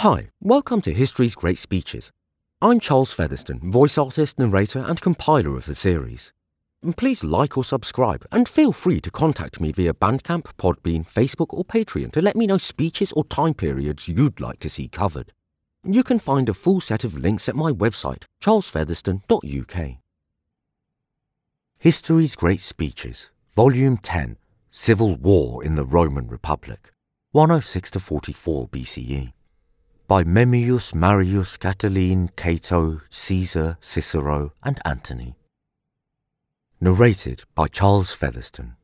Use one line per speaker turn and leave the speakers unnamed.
Hi, welcome to History's Great Speeches. I'm Charles Featherstone, voice artist, narrator, and compiler of the series. Please like or subscribe, and feel free to contact me via Bandcamp, Podbean, Facebook, or Patreon to let me know speeches or time periods you'd like to see covered. You can find a full set of links at my website, charlesfeatherstone.uk. History's Great Speeches, Volume 10 Civil War in the Roman Republic, 106 to 44 BCE by Memmius Marius Catiline Cato Caesar Cicero and Antony. Narrated by Charles Featherstone.